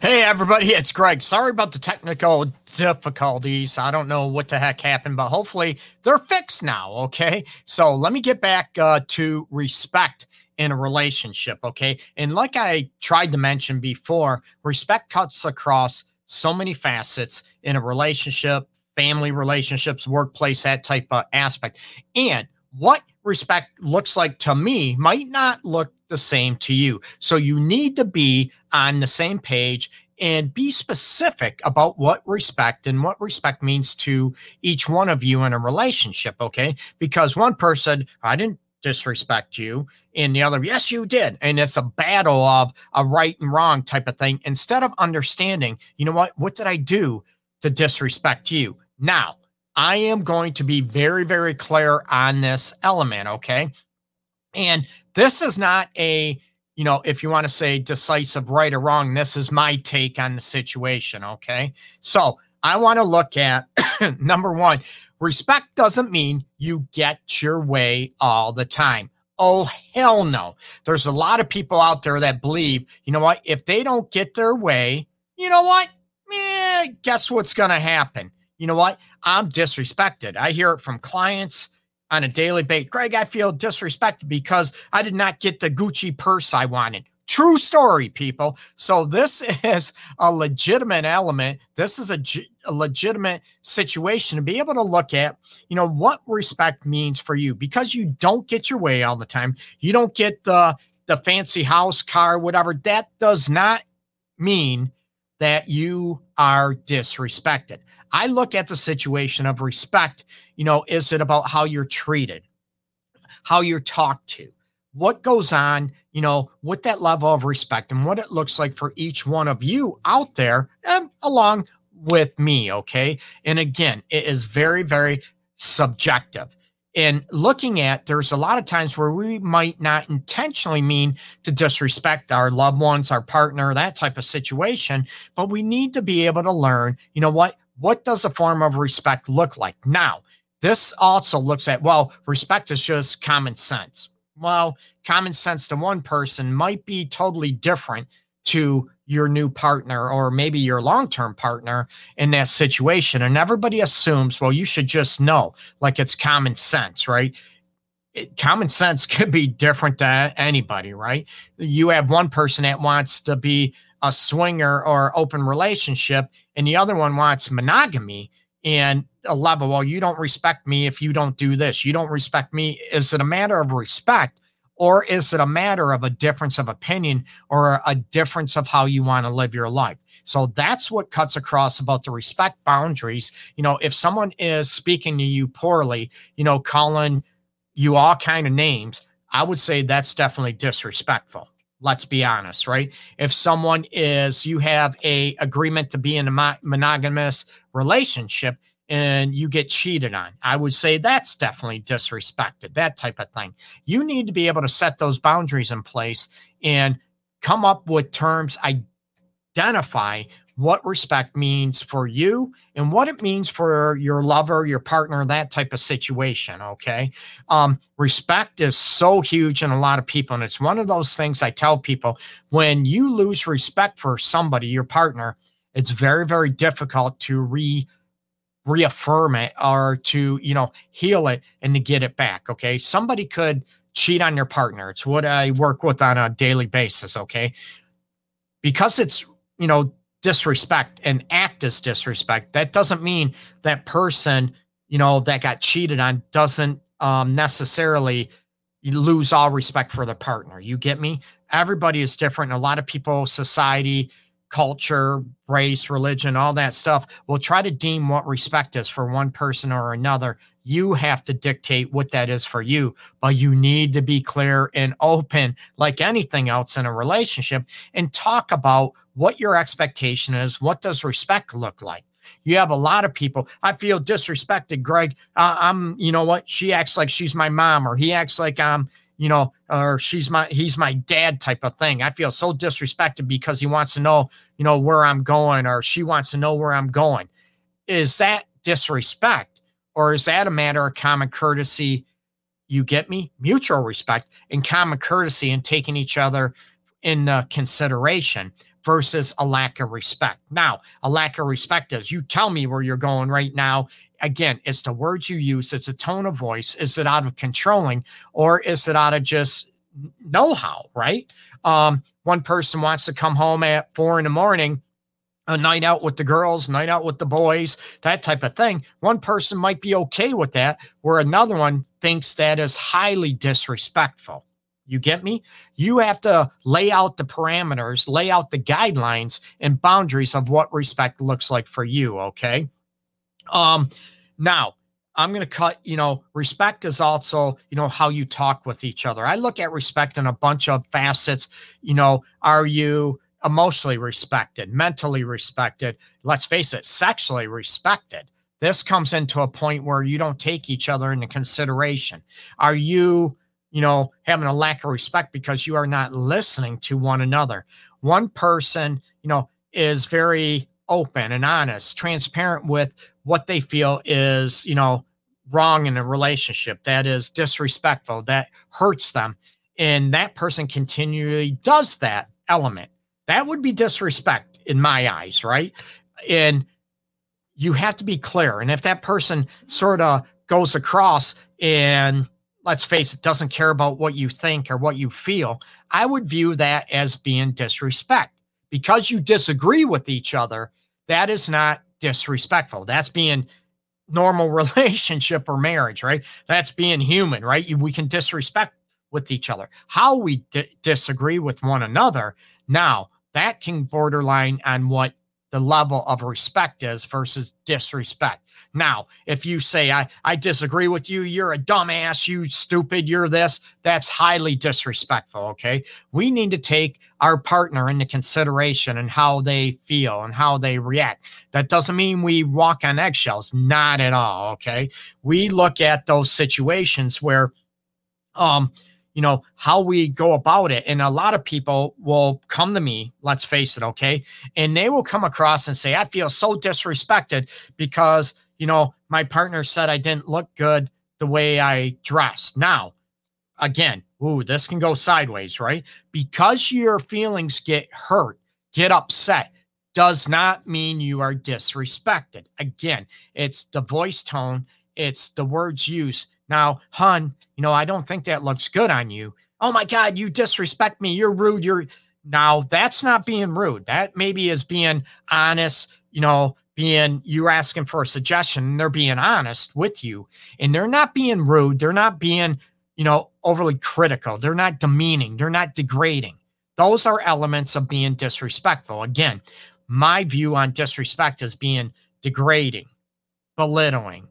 Hey, everybody, it's Greg. Sorry about the technical difficulties. I don't know what the heck happened, but hopefully they're fixed now. Okay. So let me get back uh, to respect in a relationship. Okay. And like I tried to mention before, respect cuts across so many facets in a relationship, family relationships, workplace, that type of aspect. And what respect looks like to me might not look the same to you. So you need to be on the same page and be specific about what respect and what respect means to each one of you in a relationship. Okay. Because one person, I didn't disrespect you, and the other, yes, you did. And it's a battle of a right and wrong type of thing. Instead of understanding, you know what? What did I do to disrespect you? Now, I am going to be very, very clear on this element. Okay. And this is not a, you know, if you want to say decisive right or wrong, this is my take on the situation. Okay. So I want to look at number one, respect doesn't mean you get your way all the time. Oh, hell no. There's a lot of people out there that believe, you know what, if they don't get their way, you know what? Eh, guess what's going to happen? You know what? I'm disrespected. I hear it from clients on a daily basis. Greg, I feel disrespected because I did not get the Gucci purse I wanted. True story, people. So this is a legitimate element. This is a, legitimate situation to be able to look at, you know, what respect means for you because you don't get your way all the time. You don't get the the fancy house, car, whatever. That does not mean that you are disrespected. I look at the situation of respect, you know, is it about how you're treated, how you're talked to, what goes on, you know, with that level of respect and what it looks like for each one of you out there and along with me. Okay. And again, it is very, very subjective. And looking at, there's a lot of times where we might not intentionally mean to disrespect our loved ones, our partner, that type of situation, but we need to be able to learn, you know what, what does a form of respect look like? Now, this also looks at, well, respect is just common sense. Well, common sense to one person might be totally different to your new partner or maybe your long term partner in that situation. And everybody assumes, well, you should just know, like it's common sense, right? It, common sense could be different to anybody, right? You have one person that wants to be a swinger or open relationship, and the other one wants monogamy and a level. Well, you don't respect me if you don't do this. You don't respect me. Is it a matter of respect? Or is it a matter of a difference of opinion or a difference of how you want to live your life? So that's what cuts across about the respect boundaries. You know, if someone is speaking to you poorly, you know, calling you all kind of names, I would say that's definitely disrespectful let's be honest right? If someone is you have a agreement to be in a monogamous relationship and you get cheated on i would say that's definitely disrespected that type of thing. You need to be able to set those boundaries in place and come up with terms identify what respect means for you and what it means for your lover, your partner, that type of situation. Okay. Um, respect is so huge in a lot of people. And it's one of those things I tell people when you lose respect for somebody, your partner, it's very, very difficult to re reaffirm it or to, you know, heal it and to get it back. Okay. Somebody could cheat on your partner. It's what I work with on a daily basis. Okay. Because it's, you know, disrespect and act as disrespect, that doesn't mean that person, you know, that got cheated on doesn't um, necessarily lose all respect for the partner. You get me? Everybody is different. A lot of people, society, culture, race, religion, all that stuff will try to deem what respect is for one person or another. You have to dictate what that is for you, but you need to be clear and open, like anything else in a relationship, and talk about what your expectation is. What does respect look like? You have a lot of people. I feel disrespected, Greg. Uh, I'm, you know what? She acts like she's my mom, or he acts like I'm, you know, or she's my he's my dad type of thing. I feel so disrespected because he wants to know, you know, where I'm going or she wants to know where I'm going. Is that disrespect or is that a matter of common courtesy? You get me? Mutual respect and common courtesy and taking each other in uh, consideration versus a lack of respect. Now, a lack of respect is you tell me where you're going right now. Again, it's the words you use, it's a tone of voice. Is it out of controlling or is it out of just know how, right? Um, one person wants to come home at four in the morning a night out with the girls, night out with the boys, that type of thing. One person might be okay with that, where another one thinks that is highly disrespectful. You get me? You have to lay out the parameters, lay out the guidelines and boundaries of what respect looks like for you. Okay. Um, now I'm going to cut, you know, respect is also, you know, how you talk with each other. I look at respect in a bunch of facets. You know, are you emotionally respected, mentally respected, let's face it, sexually respected. This comes into a point where you don't take each other into consideration. Are you, you know, having a lack of respect because you are not listening to one another? One person, you know, is very open and honest, transparent with what they feel is, you know, wrong in a relationship, that is disrespectful, that hurts them. And that person continually does that element that would be disrespect in my eyes, right? And you have to be clear. And if that person sort of goes across and let's face it, doesn't care about what you think or what you feel, I would view that as being disrespect. Because you disagree with each other, that is not disrespectful. That's being normal relationship or marriage, right? That's being human, right? We can disrespect with each other. How we d- disagree with one another now that can borderline on what the level of respect is versus disrespect. Now, if you say, I, I disagree with you, you're a dumbass, you stupid, you're this, that's highly disrespectful. Okay. We need to take our partner into consideration and how they feel and how they react. That doesn't mean we walk on eggshells, not at all. Okay. We look at those situations where, um, you know, how we go about it. And a lot of people will come to me, let's face it, okay? And they will come across and say, I feel so disrespected because, you know, my partner said I didn't look good the way I dressed. Now, again, ooh, this can go sideways, right? Because your feelings get hurt, get upset, does not mean you are disrespected. Again, it's the voice tone, it's the words used now, hun, you know, I don't think that looks good on you. Oh my God, you disrespect me. You're rude. You're now that's not being rude. That maybe is being honest, you know, being you're asking for a suggestion and they're being honest with you and they're not being rude. They're not being, you know, overly critical. They're not demeaning. They're not degrading. Those are elements of being disrespectful. Again, my view on disrespect is being degrading, belittling,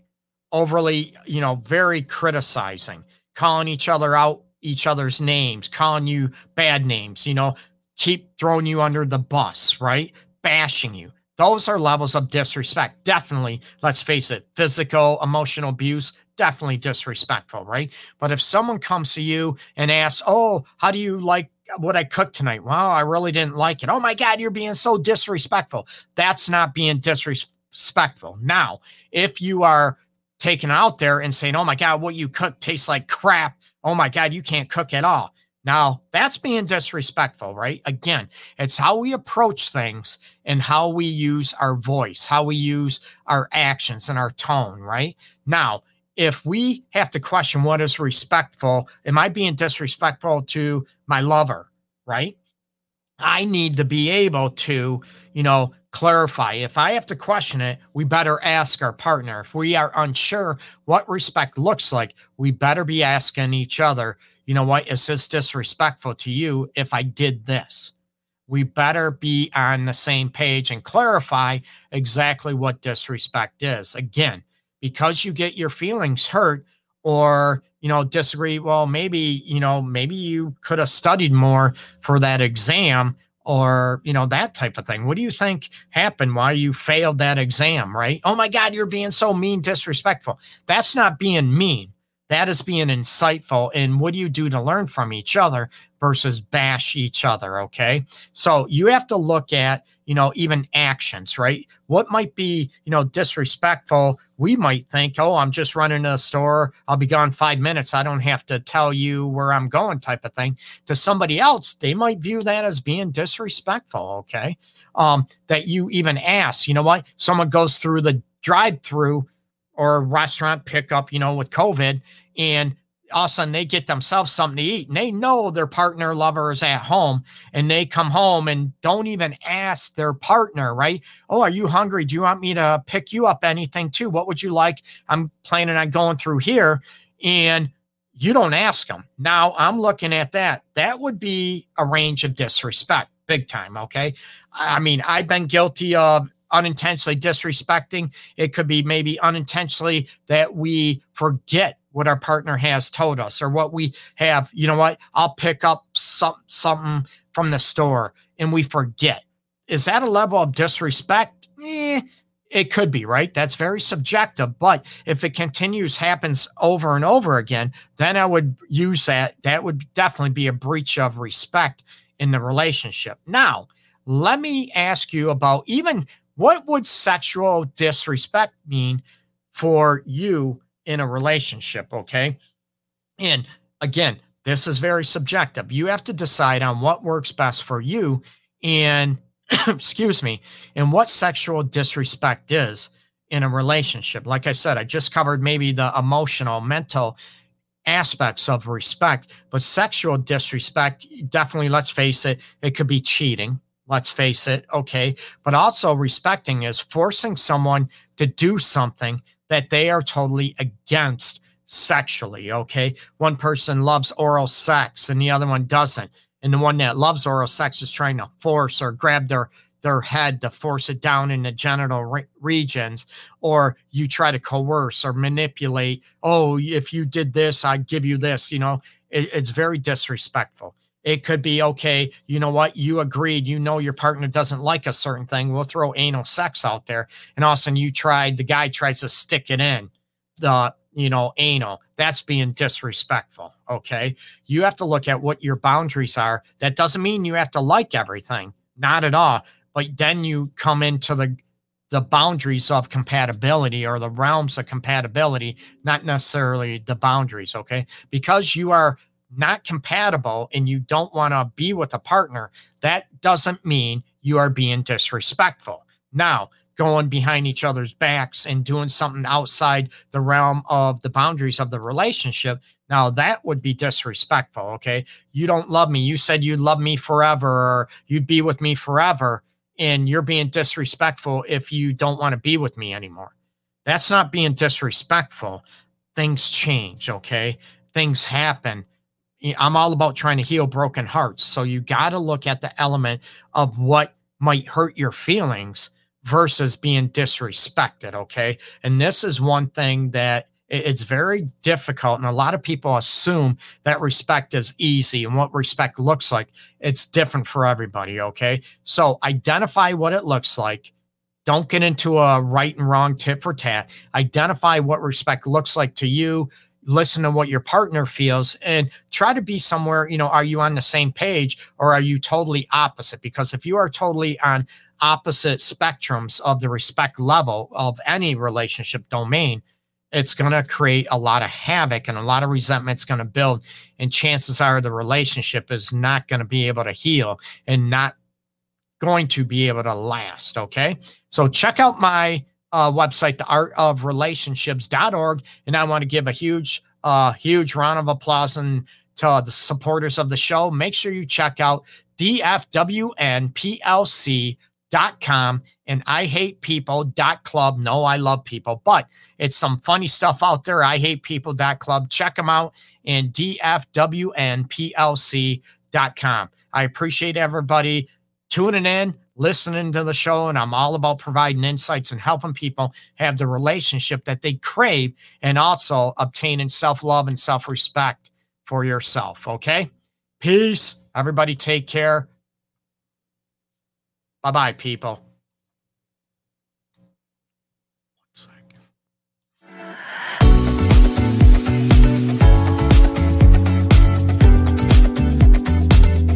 overly, you know, very criticizing, calling each other out, each other's names, calling you bad names, you know, keep throwing you under the bus, right? Bashing you. Those are levels of disrespect. Definitely, let's face it, physical, emotional abuse, definitely disrespectful, right? But if someone comes to you and asks, Oh, how do you like what I cooked tonight? Well, I really didn't like it. Oh my God, you're being so disrespectful. That's not being disrespectful. Now, if you are taken out there and saying, oh my God, what you cook tastes like crap. Oh my God, you can't cook at all. Now, that's being disrespectful, right? Again, it's how we approach things and how we use our voice, how we use our actions and our tone, right? Now, if we have to question what is respectful, am I being disrespectful to my lover, right? I need to be able to, you know, clarify. If I have to question it, we better ask our partner. If we are unsure what respect looks like, we better be asking each other, you know what, is this disrespectful to you if I did this? We better be on the same page and clarify exactly what disrespect is. Again, because you get your feelings hurt or you know disagree well maybe you know maybe you could have studied more for that exam or you know that type of thing. What do you think happened? Why you failed that exam right? Oh my god you're being so mean disrespectful. That's not being mean that is being insightful. And what do you do to learn from each other versus bash each other? Okay. So you have to look at, you know, even actions, right? What might be, you know, disrespectful? We might think, oh, I'm just running to a store. I'll be gone five minutes. I don't have to tell you where I'm going, type of thing. To somebody else, they might view that as being disrespectful. Okay. Um, that you even ask, you know what? Someone goes through the drive through or restaurant pickup, you know, with COVID, and all of a sudden they get themselves something to eat and they know their partner lover is at home and they come home and don't even ask their partner, right? Oh, are you hungry? Do you want me to pick you up anything too? What would you like? I'm planning on going through here. And you don't ask them. Now I'm looking at that. That would be a range of disrespect, big time. Okay. I mean, I've been guilty of unintentionally disrespecting. It could be maybe unintentionally that we forget what our partner has told us or what we have. You know what? I'll pick up some something from the store and we forget. Is that a level of disrespect? Eh, it could be, right? That's very subjective. But if it continues, happens over and over again, then I would use that. That would definitely be a breach of respect in the relationship. Now, let me ask you about even what would sexual disrespect mean for you in a relationship? Okay. And again, this is very subjective. You have to decide on what works best for you and, excuse me, and what sexual disrespect is in a relationship. Like I said, I just covered maybe the emotional, mental aspects of respect, but sexual disrespect, definitely, let's face it, it could be cheating let's face it. Okay. But also respecting is forcing someone to do something that they are totally against sexually. Okay. One person loves oral sex and the other one doesn't. And the one that loves oral sex is trying to force or grab their their head to force it down in the genital re- regions or you try to coerce or manipulate oh if you did this i'd give you this you know it, it's very disrespectful it could be okay, you know what? You agreed, you know your partner doesn't like a certain thing. We'll throw anal sex out there. And all of a sudden you tried, the guy tries to stick it in the, you know, anal. That's being disrespectful. Okay. You have to look at what your boundaries are. That doesn't mean you have to like everything, not at all. But then you come into the the boundaries of compatibility or the realms of compatibility, not necessarily the boundaries. Okay. Because you are not compatible and you don't want to be with a partner, that doesn't mean you are being disrespectful. Now, going behind each other's backs and doing something outside the realm of the boundaries of the relationship, now that would be disrespectful. Okay. You don't love me. You said you'd love me forever or you'd be with me forever. And you're being disrespectful if you don't want to be with me anymore. That's not being disrespectful. Things change. Okay. Things happen I'm all about trying to heal broken hearts. So you got to look at the element of what might hurt your feelings versus being disrespected. Okay. And this is one thing that it's very difficult. And a lot of people assume that respect is easy and what respect looks like. It's different for everybody. Okay. So identify what it looks like. Don't get into a right and wrong tit for tat. Identify what respect looks like to you listen to what your partner feels and try to be somewhere you know are you on the same page or are you totally opposite? Because if you are totally on opposite spectrums of the respect level of any relationship domain it's going to create a lot of havoc and a lot of resentment's going to build and chances are the relationship is not going to be able to heal and not going to be able to last okay? So check out my uh, website, theartofrelationships.org. And I want to give a huge, uh, huge round of applause and to the supporters of the show. Make sure you check out dfwnplc.com and I hate people.club. No, I love people, but it's some funny stuff out there. I hate people.club. Check them out and dfwnplc.com. I appreciate everybody tuning in listening to the show, and I'm all about providing insights and helping people have the relationship that they crave and also obtaining self love and self respect for yourself. Okay. Peace. Everybody take care. Bye bye, people.